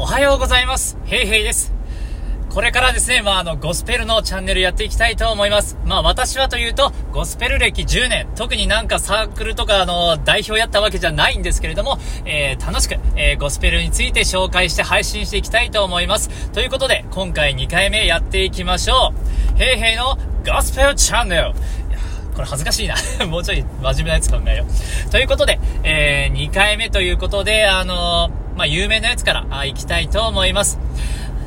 おはようございます。ヘイヘイです。これからですね、まあ、あの、ゴスペルのチャンネルやっていきたいと思います。まあ、私はというと、ゴスペル歴10年、特になんかサークルとか、あの、代表やったわけじゃないんですけれども、えー、楽しく、えー、ゴスペルについて紹介して配信していきたいと思います。ということで、今回2回目やっていきましょう。ヘイヘイのゴスペルチャンネル。これ恥ずかしいな。もうちょい真面目なやつ考えよう。ということで、えー、2回目ということで、あのまあ、有名なやつからあ行きたいと思います。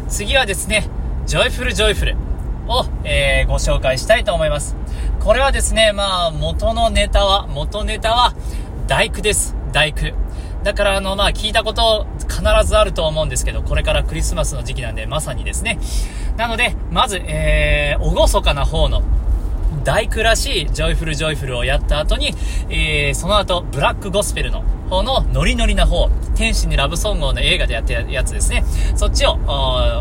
次はですね、 Joyful Joyful を、えー、ご紹介したいと思います。これはですね、まあ、元のネタは、元ネタは、第九です。第九。だから、あの、まあ、聞いたこと必ずあると思うんですけど、これからクリスマスの時期なんで、まさにですね。なので、まず、えー、おごそかな方の、第九らしい Joyful Joyful をやった後に、えー、その後、ブラックゴスペルの方のノリノリな方、天使にラブソングをの映画でやってるやつですね。そっちを、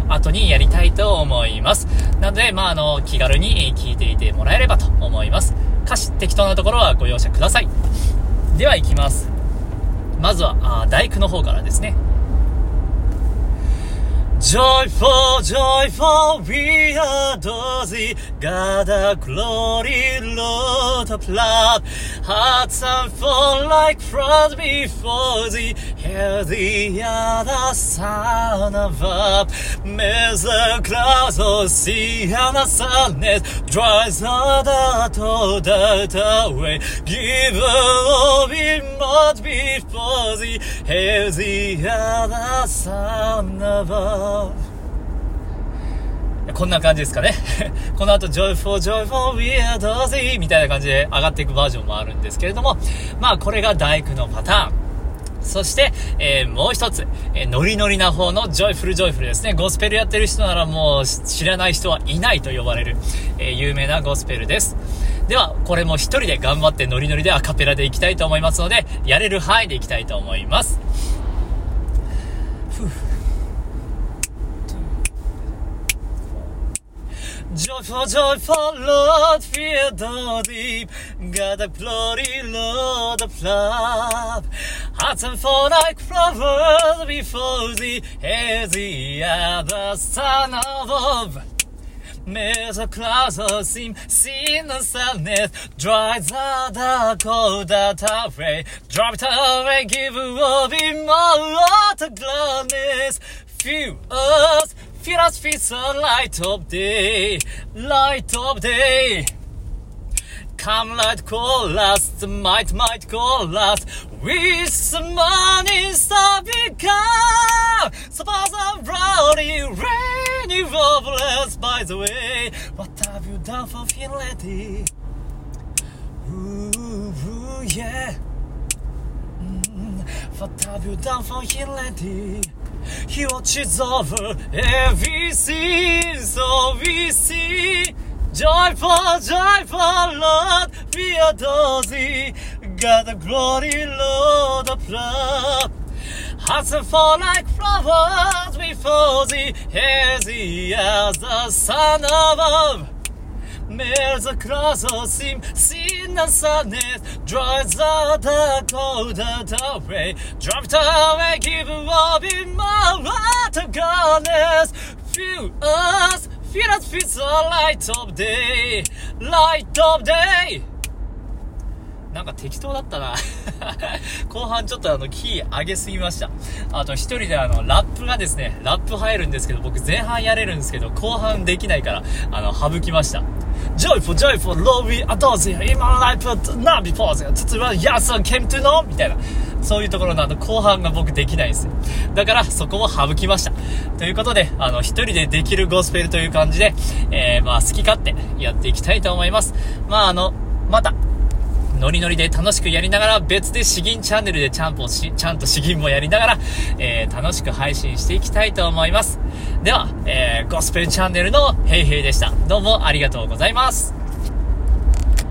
後にやりたいと思います。なので、まあ、あの、気軽に聞いていてもらえればと思います。歌詞適当なところはご容赦ください。では行きます。まずは、あ大工の方からですね。Joyful, joyful, we adore thee. God, the glory, Lord of love. Hearts fall like frost before thee. Hear the other sound above. May the clouds of sea and the sadness dries all the told away. Give all we must before thee. Hear the other sound こんな感じですかね。この後、joyful, joyful, we adore thee みたいな感じで上がっていくバージョンもあるんですけれども、まあこれが第九のパターン。そして、えー、もう一つ、えー、ノリノリな方の Joyful Joyful ですね。ゴスペルやってる人ならもう知らない人はいないと呼ばれる、えー、有名なゴスペルです。では、これも一人で頑張ってノリノリでアカペラでいきたいと思いますので、やれる範囲でいきたいと思います。Joyful, joyful, Lord, fear the deep. God, the glory, Lord of love. Hearts and fall like flowers before thee, as the other sun above. May the clouds all seem seen the sadness, dry the dark cold that away. Drop it away, give up in my to gladness. Feel us, us, feel the light of day, light of day. Come light call us, might might call us, with morning star become. Suppose I'm rowdy, rainy warblers by the way. What have you done for fidelity? Ooh, ooh yeah. Mm, what have you done for humanity? He watches over everything, so we see. Joyful, joyful Lord, we adore thee. God the glory, Lord of love. Hearts that fall like flowers before thee, hazy as the sun above. May the clouds all seem seen the sadness, dries the dark cold away. Drop it away, give up in my heart to godness. Feel us, feel us, feel the light of day, light of day. なんか適当だったな。後半ちょっとあの、キー上げすぎました。あと一人であの、ラップがですね、ラップ入るんですけど、僕前半やれるんですけど、後半できないから、あの、省きました。Joyful, joyful, Lord, we adore thee. In my life, not before thee. つつは、Yes, I came to know? みたいな。そういうところのあの、後半が僕できないんですよ。だから、そこを省きました。ということで、あの、一人でできるゴスペルという感じで、えー、まあ、好き勝手やっていきたいと思います。まあ、あの、また、ノリノリで楽しくやりながら、別で詩吟チャンネルでちゃんぽし、ちゃんと詩吟もやりながら、えー、楽しく配信していきたいと思います。では、えー、ゴスペルチャンネルのヘイヘイでした。どうもありがとうございます。